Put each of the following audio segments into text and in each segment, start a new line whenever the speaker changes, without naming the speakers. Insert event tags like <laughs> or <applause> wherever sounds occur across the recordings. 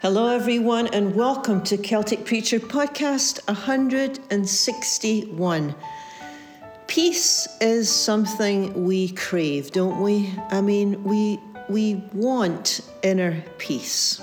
Hello, everyone, and welcome to Celtic Preacher Podcast 161. Peace is something we crave, don't we? I mean, we, we want inner peace.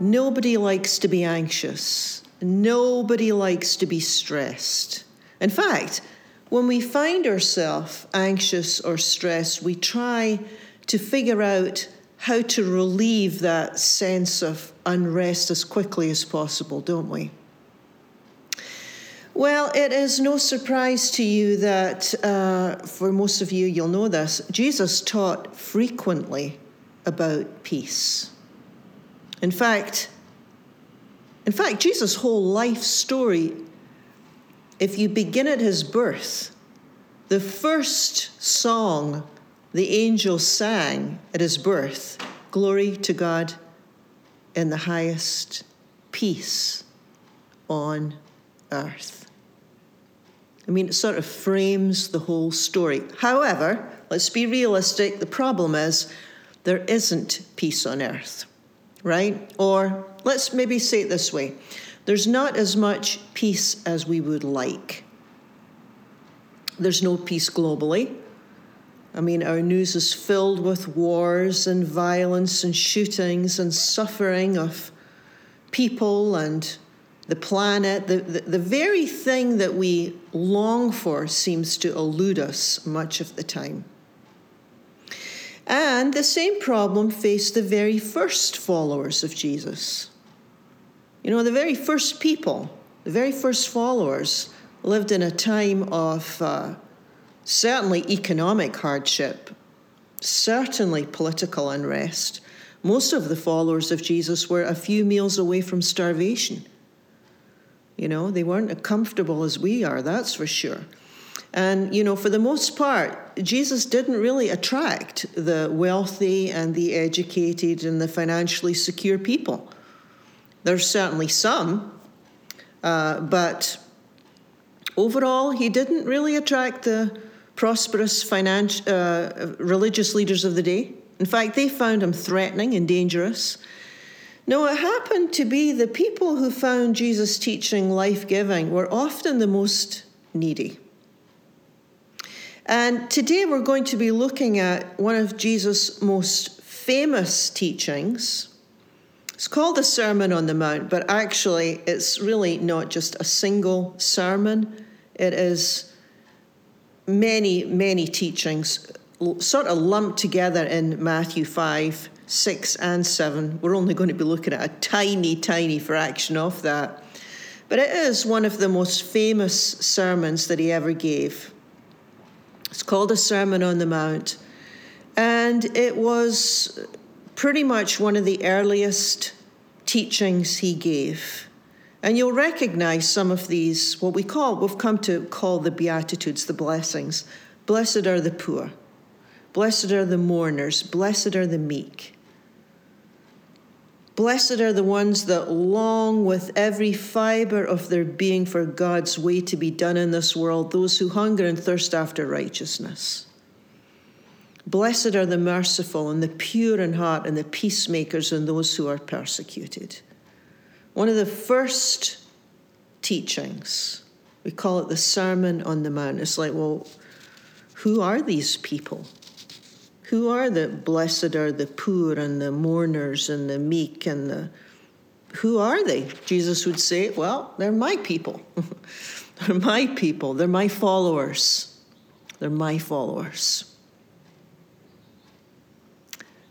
Nobody likes to be anxious. Nobody likes to be stressed. In fact, when we find ourselves anxious or stressed, we try to figure out how to relieve that sense of unrest as quickly as possible, don't we? Well, it is no surprise to you that, uh, for most of you, you'll know this, Jesus taught frequently about peace. In fact, in fact, Jesus' whole life story, if you begin at his birth, the first song the angels sang at his birth Glory to God in the highest, peace on earth. I mean, it sort of frames the whole story. However, let's be realistic the problem is there isn't peace on earth, right? Or let's maybe say it this way there's not as much peace as we would like. There's no peace globally. I mean, our news is filled with wars and violence and shootings and suffering of people and the planet. The, the, the, very thing that we long for seems to elude us much of the time. And the same problem faced the very first followers of Jesus. You know, the very first people, the very first followers, lived in a time of. Uh, certainly economic hardship, certainly political unrest. Most of the followers of Jesus were a few meals away from starvation. You know, they weren't as comfortable as we are, that's for sure. And, you know, for the most part, Jesus didn't really attract the wealthy and the educated and the financially secure people. There's certainly some, uh, but overall, he didn't really attract the prosperous financial, uh, religious leaders of the day. In fact, they found him threatening and dangerous. No, it happened to be the people who found Jesus' teaching life giving were often the most needy. And today we're going to be looking at one of Jesus' most famous teachings. It's called the Sermon on the Mount, but actually it's really not just a single sermon, it is many, many teachings sort of lumped together in Matthew 5, 6, and 7. We're only going to be looking at a tiny, tiny fraction of that. But it is one of the most famous sermons that he ever gave. It's called a Sermon on the Mount. And it was pretty much one of the earliest teachings he gave. And you'll recognize some of these, what we call, we've come to call the Beatitudes, the blessings. Blessed are the poor. Blessed are the mourners. Blessed are the meek. Blessed are the ones that long with every fiber of their being for God's way to be done in this world, those who hunger and thirst after righteousness. Blessed are the merciful and the pure in heart and the peacemakers and those who are persecuted. One of the first teachings, we call it the Sermon on the Mount. It's like, well, who are these people? Who are the blessed are the poor and the mourners and the meek and the who are they? Jesus would say, well, they're my people. <laughs> they're my people. They're my followers. They're my followers.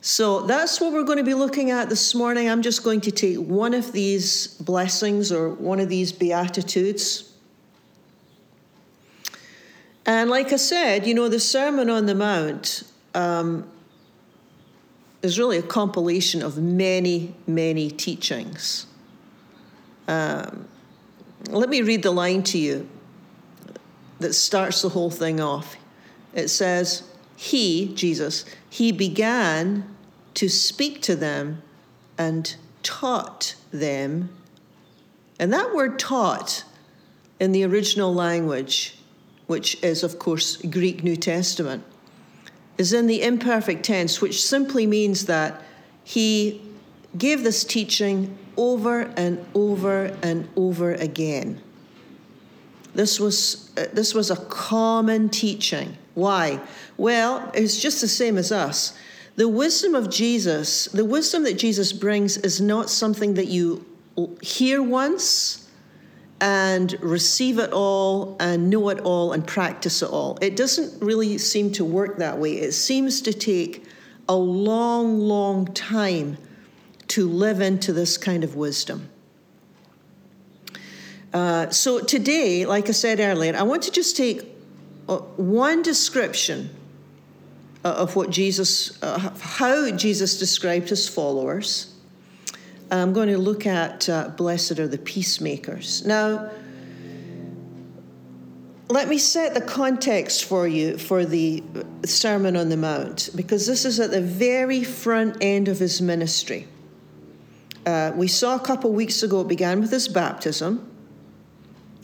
So that's what we're going to be looking at this morning. I'm just going to take one of these blessings or one of these beatitudes. And like I said, you know, the Sermon on the Mount um, is really a compilation of many, many teachings. Um, let me read the line to you that starts the whole thing off. It says, He, Jesus, He began to speak to them and taught them. And that word taught in the original language, which is, of course, Greek New Testament, is in the imperfect tense, which simply means that he gave this teaching over and over and over again. This was, uh, this was a common teaching. Why? Well, it's just the same as us. The wisdom of Jesus, the wisdom that Jesus brings, is not something that you hear once and receive it all and know it all and practice it all. It doesn't really seem to work that way. It seems to take a long, long time to live into this kind of wisdom. Uh, so today, like I said earlier, I want to just take uh, one description uh, of what Jesus, uh, how Jesus described his followers. I'm going to look at uh, blessed are the peacemakers. Now, let me set the context for you for the Sermon on the Mount, because this is at the very front end of his ministry. Uh, we saw a couple weeks ago it began with his baptism,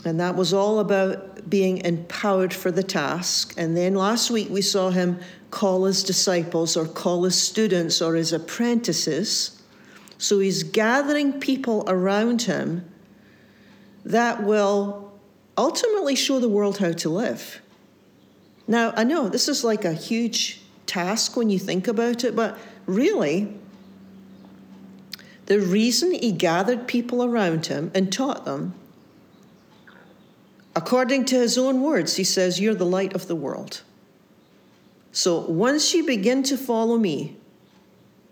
and that was all about being empowered for the task. And then last week we saw him call his disciples, or call his students, or his apprentices. So he's gathering people around him that will ultimately show the world how to live. Now, I know this is like a huge task when you think about it, but really, the reason he gathered people around him and taught them, according to his own words, he says, You're the light of the world. So once you begin to follow me,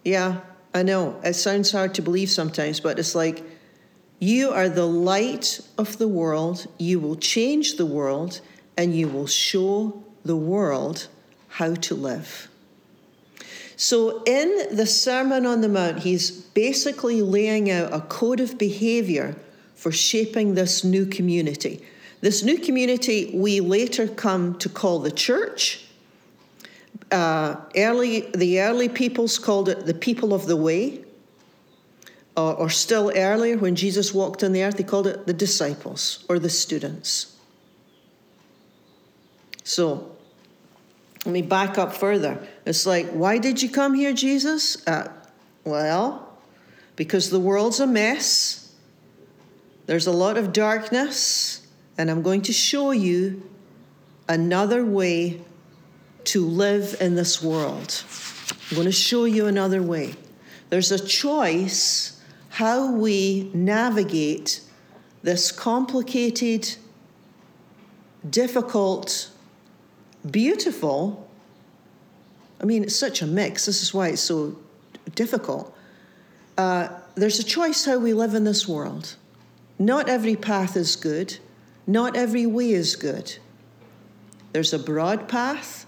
yeah, I know it sounds hard to believe sometimes, but it's like, you are the light of the world. You will change the world and you will show the world how to live. So, in the Sermon on the Mount, he's basically laying out a code of behavior for shaping this new community. This new community we later come to call the church. Uh, early, the early peoples called it the people of the way, or, or still earlier when Jesus walked on the earth, they called it the disciples or the students. So, let me back up further. It's like, why did you come here, Jesus? Uh, well, because the world's a mess. There's a lot of darkness, and I'm going to show you another way to live in this world. I'm going to show you another way. There's a choice how we navigate this complicated, difficult, beautiful. I mean, it's such a mix. This is why it's so difficult. Uh, there's a choice how we live in this world. Not every path is good, not every way is good. There's a broad path,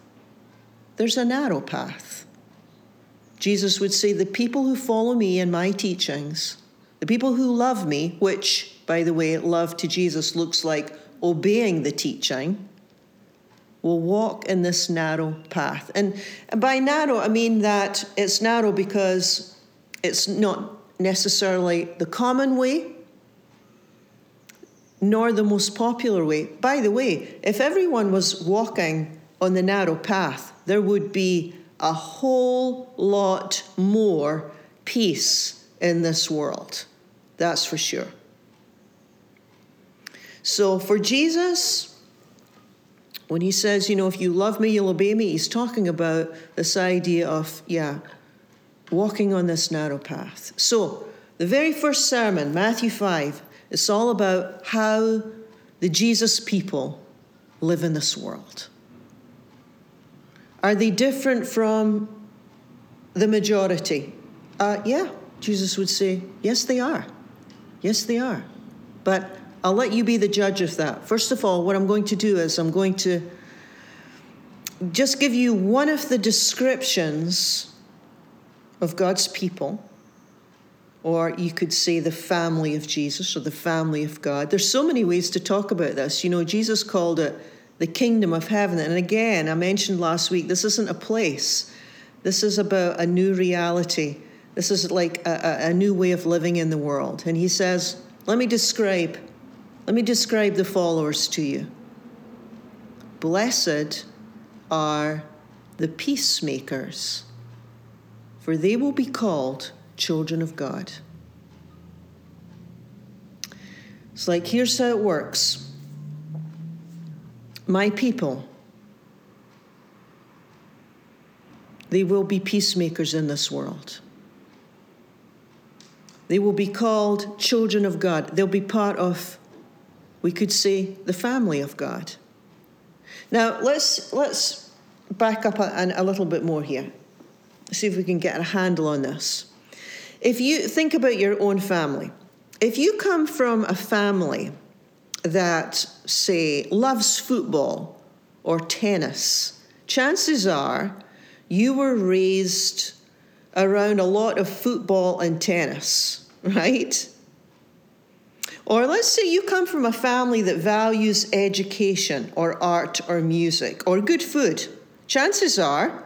there's a narrow path. Jesus would say, The people who follow me and my teachings, the people who love me, which, by the way, love to Jesus looks like obeying the teaching, will walk in this narrow path. And by narrow, I mean that it's narrow because it's not necessarily the common way, nor the most popular way. By the way, if everyone was walking on the narrow path, there would be a whole lot more peace in this world. That's for sure. So for Jesus, when he says, you know, if you love me, you'll obey me, he's talking about this idea of, yeah, walking on this narrow path. So, the very first sermon, Matthew 5, it's all about how the Jesus people live in this world. Are they different from the majority? Uh, yeah, Jesus would say, yes, they are. Yes, they are. But I'll let you be the judge of that. First of all, what I'm going to do is I'm going to just give you one of the descriptions of God's people, or you could say the family of Jesus or the family of God. There's so many ways to talk about this. You know, Jesus called it the kingdom of heaven. And again, I mentioned last week, this isn't a place, this is about a new reality. This is like a, a, new way of living in the world. And he says, let me describe let me describe the followers to you. Blessed are the peacemakers, for they will be called children of God. It's like, here's how it works My people, they will be peacemakers in this world. They will be called children of God. They'll be part of, we could say, the family of God. Now, let's, let's back up a, a little bit more here. See if we can get a handle on this. If you think about your own family, if you come from a family that, say, loves football or tennis, chances are you were raised around a lot of football and tennis, <laughs> right? Or let's say you come from a family that values education or art or music or good food. Chances are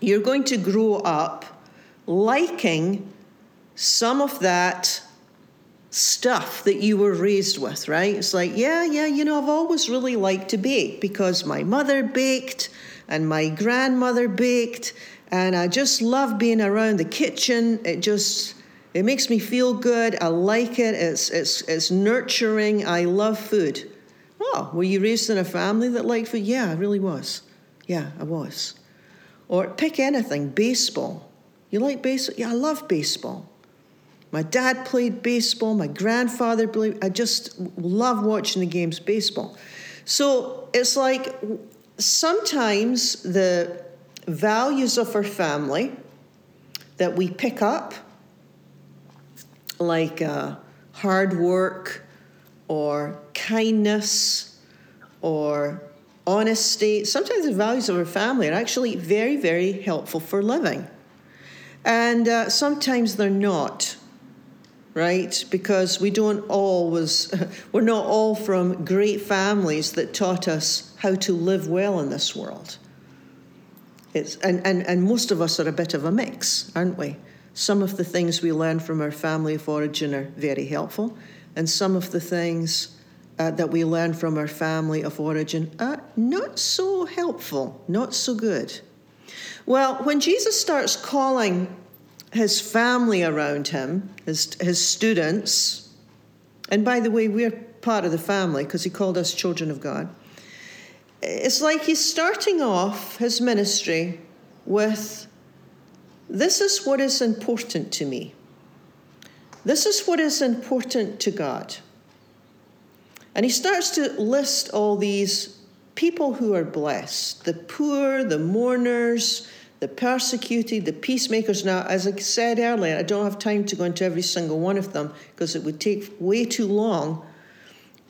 you're going to grow up liking some of that stuff that you were raised with, right? It's like, yeah, yeah, you know, I've always really liked to bake because my mother baked and my grandmother baked, and I just love being around the kitchen. It just it makes me feel good. I like it. It's, it's, it's nurturing. I love food. Oh, were you raised in a family that liked food? Yeah, I really was. Yeah, I was. Or pick anything, baseball. You like baseball? Yeah, I love baseball. My dad played baseball. My grandfather played. I just love watching the games baseball. So it's like sometimes the values of our family that we pick up like uh, hard work or kindness or honesty. Sometimes the values of our family are actually very, very helpful for living. And uh, sometimes they're not, right? Because we don't always, <laughs> we're not all from great families that taught us how to live well in this world. It's, and, and, and most of us are a bit of a mix, aren't we? Some of the things we learn from our family of origin are very helpful, and some of the things uh, that we learn from our family of origin are not so helpful, not so good. Well, when Jesus starts calling his family around him, his, his students, and by the way, we're part of the family because he called us children of God. It's like he's starting off his ministry with this is what is important to me. This is what is important to God. And he starts to list all these people who are blessed the poor, the mourners, the persecuted, the peacemakers. Now, as I said earlier, I don't have time to go into every single one of them because it would take way too long.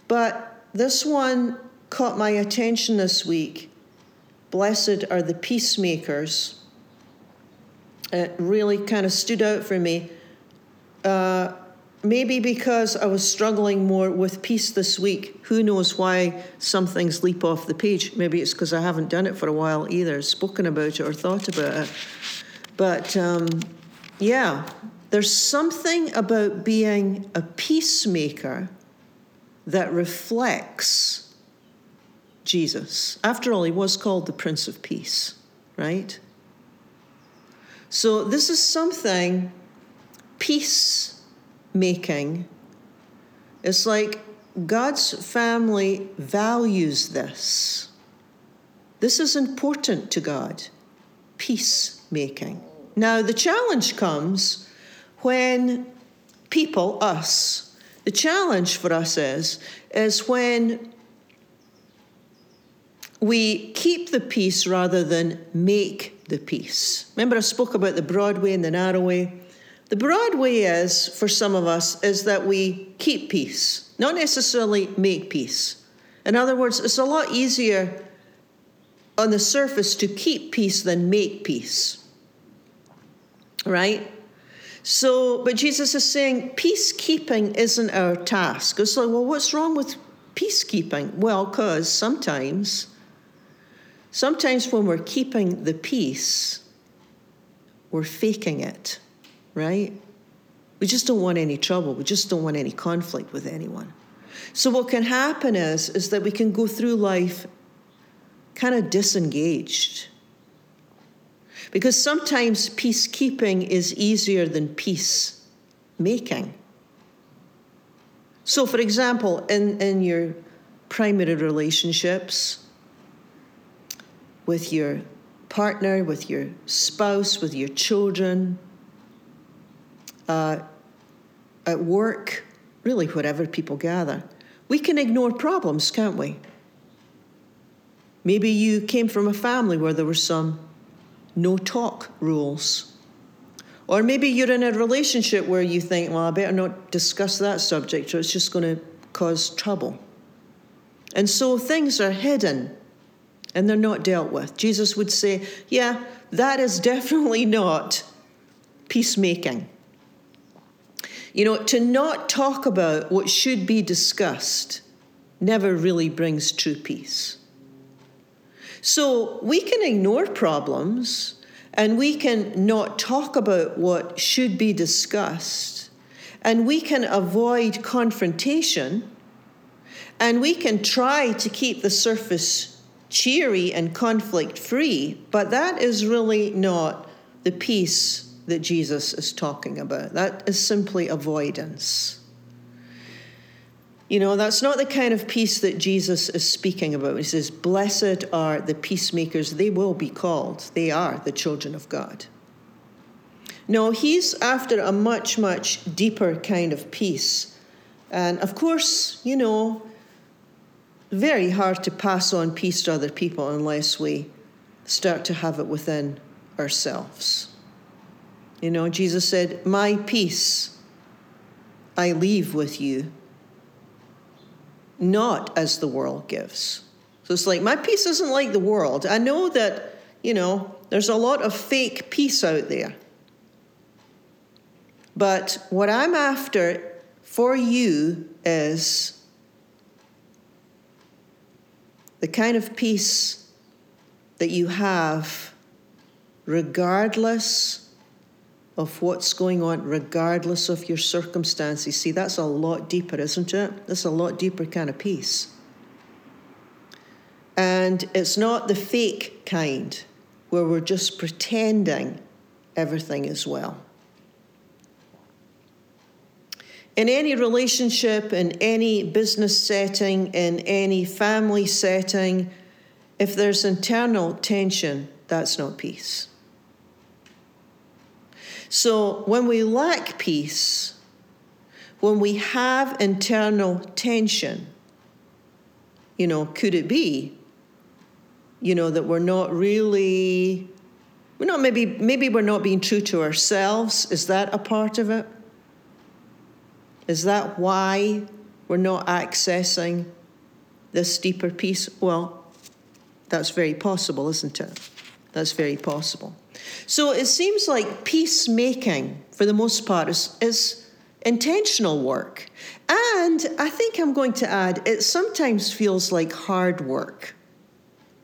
But this one caught my attention this week. Blessed are the peacemakers it really kind of stood out for me. Uh, maybe because I was struggling more with peace this week. Who knows why some things leap off the page? Maybe it's because I haven't done it for a while either, spoken about it or thought about it. But um, yeah, there's something about being a peacemaker that reflects Jesus. After all, he was called the Prince of Peace, right? So, this is something peacemaking. It's like God's family values this. This is important to God peacemaking. Now, the challenge comes when people, us, the challenge for us is, is when we keep the peace rather than make the peace. Remember, I spoke about the broad way and the narrow way. The broad way is, for some of us, is that we keep peace, not necessarily make peace. In other words, it's a lot easier on the surface to keep peace than make peace. Right? So, but Jesus is saying peacekeeping isn't our task. It's like, well, what's wrong with peacekeeping? Well, because sometimes Sometimes when we're keeping the peace, we're faking it, right? We just don't want any trouble. We just don't want any conflict with anyone. So what can happen is is that we can go through life kind of disengaged. Because sometimes peacekeeping is easier than peace making. So, for example, in, in your primary relationships with your partner, with your spouse, with your children, uh, at work, really wherever people gather, we can ignore problems, can't we? Maybe you came from a family where there were some no talk rules. Or maybe you're in a relationship where you think, well, I better not discuss that subject or it's just going to cause trouble. And so things are hidden and they're not dealt with. Jesus would say, yeah, that is definitely not peacemaking. You know, to not talk about what should be discussed never really brings true peace. So we can ignore problems and we can not talk about what should be discussed and we can avoid confrontation and we can try to keep the surface cheery and conflict free, but that is really not the peace that Jesus is talking about. That is simply avoidance. You know, that's not the kind of peace that Jesus is speaking about. He says, Blessed are the peacemakers, they will be called. They are the children of God. No, he's after a much, much deeper kind of peace. And of course, you know, very hard to pass on peace to other people unless we start to have it within ourselves. You know, Jesus said, My peace I leave with you not as the world gives. So it's like, my peace isn't like the world. I know that, you know, there's a lot of fake peace out there. But what I'm after for you is the kind of peace that you have regardless of what's going on, regardless of your circumstances. See, that's a lot deeper, isn't it? That's a lot deeper kind of peace. And it's not the fake kind where we're just pretending everything is well. In any relationship, in any business setting, in any family setting, if there's internal tension, that's not peace. So when we lack peace, when we have internal tension, you know, could it be, you know, that we're not really, we're not maybe, maybe we're not being true to ourselves? Is that a part of it? Is that why we're not accessing this deeper peace? Well, that's very possible, isn't it? That's very possible. So it seems like peacemaking, for the most part, is, is intentional work. And I think I'm going to add, it sometimes feels like hard work.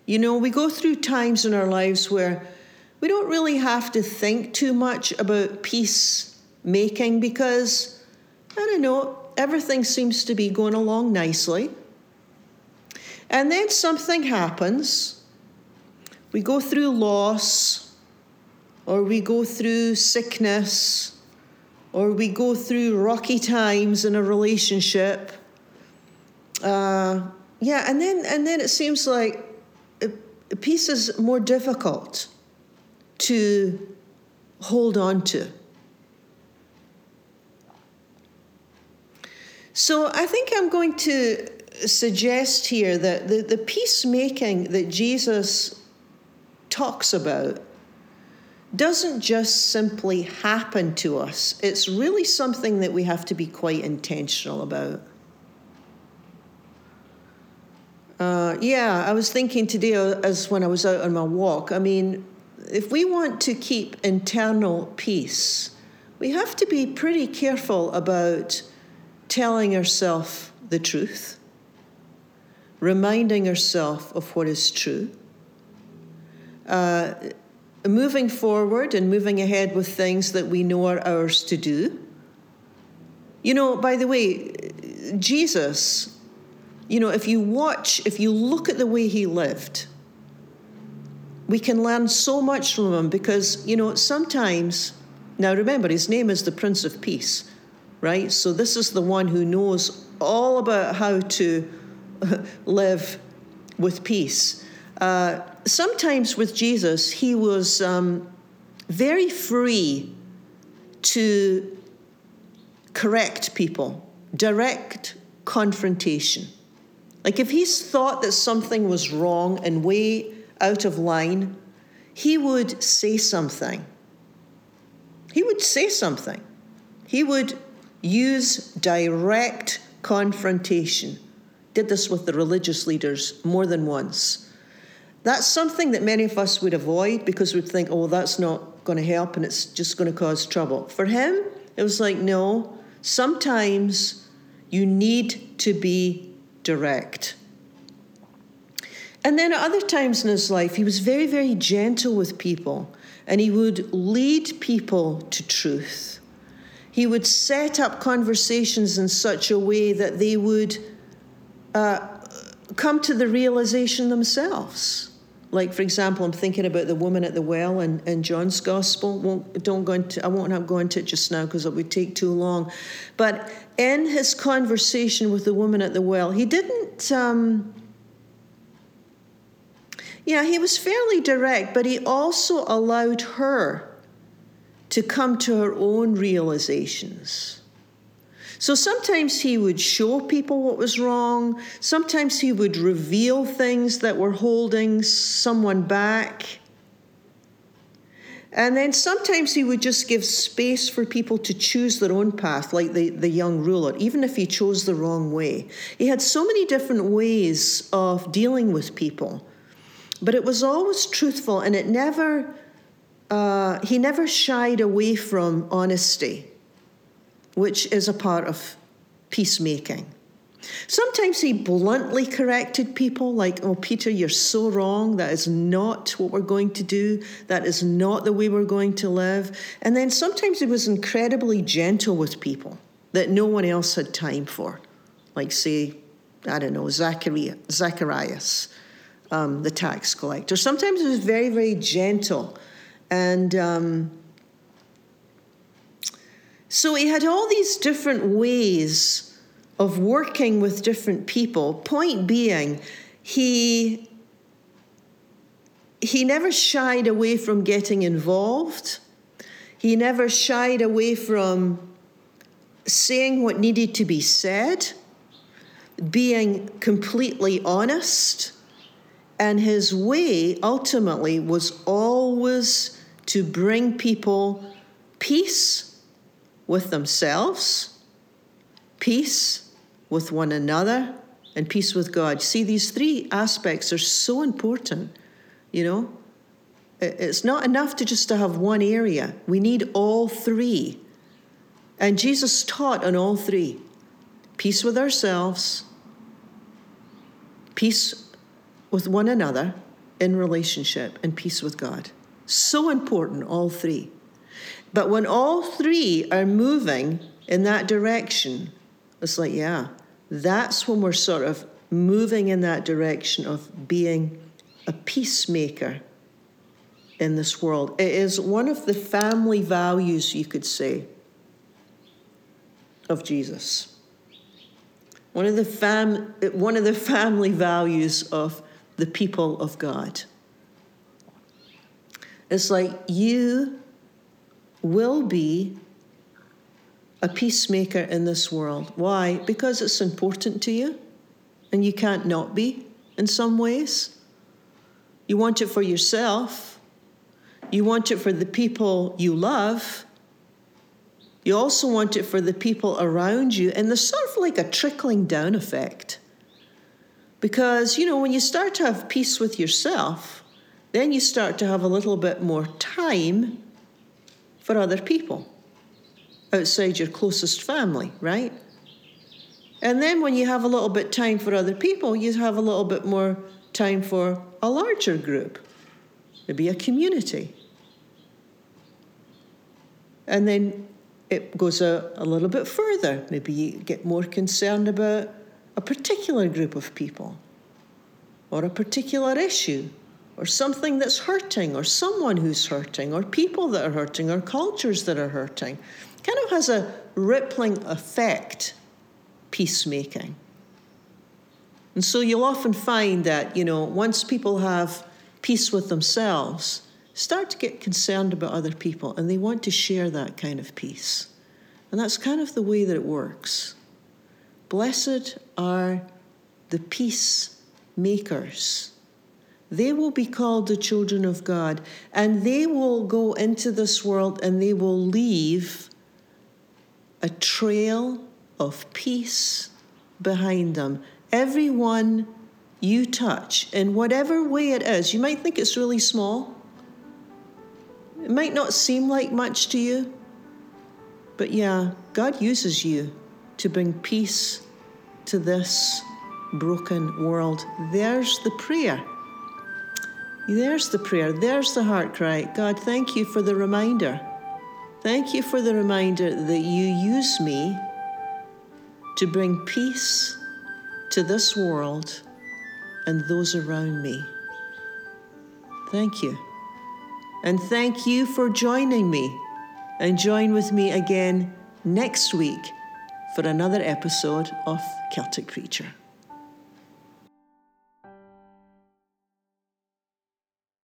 You know, we go through times in our lives where we don't really have to think too much about peacemaking because, I don't know, everything seems to be going along nicely. And then something happens. We go through loss or we go through sickness, or we go through rocky times in a relationship. Uh, yeah, and then and then it seems like peace is more difficult to hold on to. So I think I'm going to suggest here that the, the peacemaking that Jesus talks about doesn't just simply happen to us, it's really something that we have to be quite intentional about. Uh, yeah, I was thinking today as when I was out on my walk. I mean, if we want to keep internal peace, we have to be pretty careful about telling ourselves the truth, reminding ourselves of what is true. Uh, moving forward and moving ahead with things that we know are ours to do. You know, by the way, Jesus, you know, if you watch, if you look at the way he lived, we can learn so much from him because, you know, sometimes, now remember, his name is the Prince of Peace, right? So this is the one who knows all about how to <laughs> live with peace. Uh, sometimes with Jesus, he was um, very free to correct people, direct confrontation. Like if he's thought that something was wrong and way out of line, he would say something. He would say something. He would use direct confrontation. Did this with the religious leaders more than once. That's something that many of us would avoid because we'd think, oh, that's not going to help and it's just going to cause trouble. For him, it was like, no, sometimes you need to be direct. And then at other times in his life, he was very, very gentle with people and he would lead people to truth. He would set up conversations in such a way that they would uh, come to the realization themselves. Like, for example, I'm thinking about the woman at the well in, in John's Gospel. Won't, don't go into, I won't have go into it just now because it would take too long. But in his conversation with the woman at the well, he didn't. Um, yeah, he was fairly direct, but he also allowed her to come to her own realizations. So sometimes he would show people what was wrong. Sometimes he would reveal things that were holding someone back. And then sometimes he would just give space for people to choose their own path, like the, the young ruler, even if he chose the wrong way. He had so many different ways of dealing with people, but it was always truthful and it never, uh, he never shied away from honesty which is a part of peacemaking. Sometimes he bluntly corrected people, like, oh, Peter, you're so wrong. That is not what we're going to do. That is not the way we're going to live. And then sometimes he was incredibly gentle with people that no one else had time for, like, say, I don't know, Zachariah, Zacharias, um, the tax collector. Sometimes he was very, very gentle. And um, so he had all these different ways of working with different people. Point being, he he never shied away from getting involved. He never shied away from saying what needed to be said, being completely honest. And his way ultimately was always to bring people peace with themselves, peace with one another, and peace with God. See, these three aspects are so important, you know. It's not enough to just to have one area. We need all three. And Jesus taught on all three. Peace with ourselves, peace with one another in relationship, and peace with God. So important, all three. But when all three are moving in that direction, it's like, yeah, that's when we're sort of moving in that direction of being a peacemaker in this world. It is one of the family values, you could say, of Jesus. One of the, fam- one of the family values of the people of God. It's like you will be a peacemaker in this world. Why? Because it's important to you and you can't not be in some ways. You want it for yourself, you want it for the people you love. You also want it for the people around you, and there's sort of like a trickling down effect. Because, you know, when you start to have peace with yourself, then you start to have a little bit more time for other people outside your closest family, right? And then when you have a little bit time for other people, you have a little bit more time for a larger group, maybe a community. And then it goes a, a little bit further. Maybe you get more concerned about a particular group of people or a particular issue or something that's hurting, or someone who's hurting, or people that are hurting, or cultures that are hurting. Kind of has a rippling effect, peacemaking. And so you'll often find that, you know, once people have peace with themselves, start to get concerned about other people and they want to share that kind of peace. And that's kind of the way that it works. Blessed are the peacemakers. They will be called the children of God, and they will go into this world and they will leave a trail of peace behind them. Everyone you touch, in whatever way it is, you might think it's really small. It might not seem like much to you, but yeah, God uses you to bring peace to this broken world. There's the prayer. There's the prayer. There's the heart cry. God, thank you for the reminder. Thank you for the reminder that you use me to bring peace to this world and those around me. Thank you. And thank you for joining me. And join with me again next week for another episode of Celtic Preacher.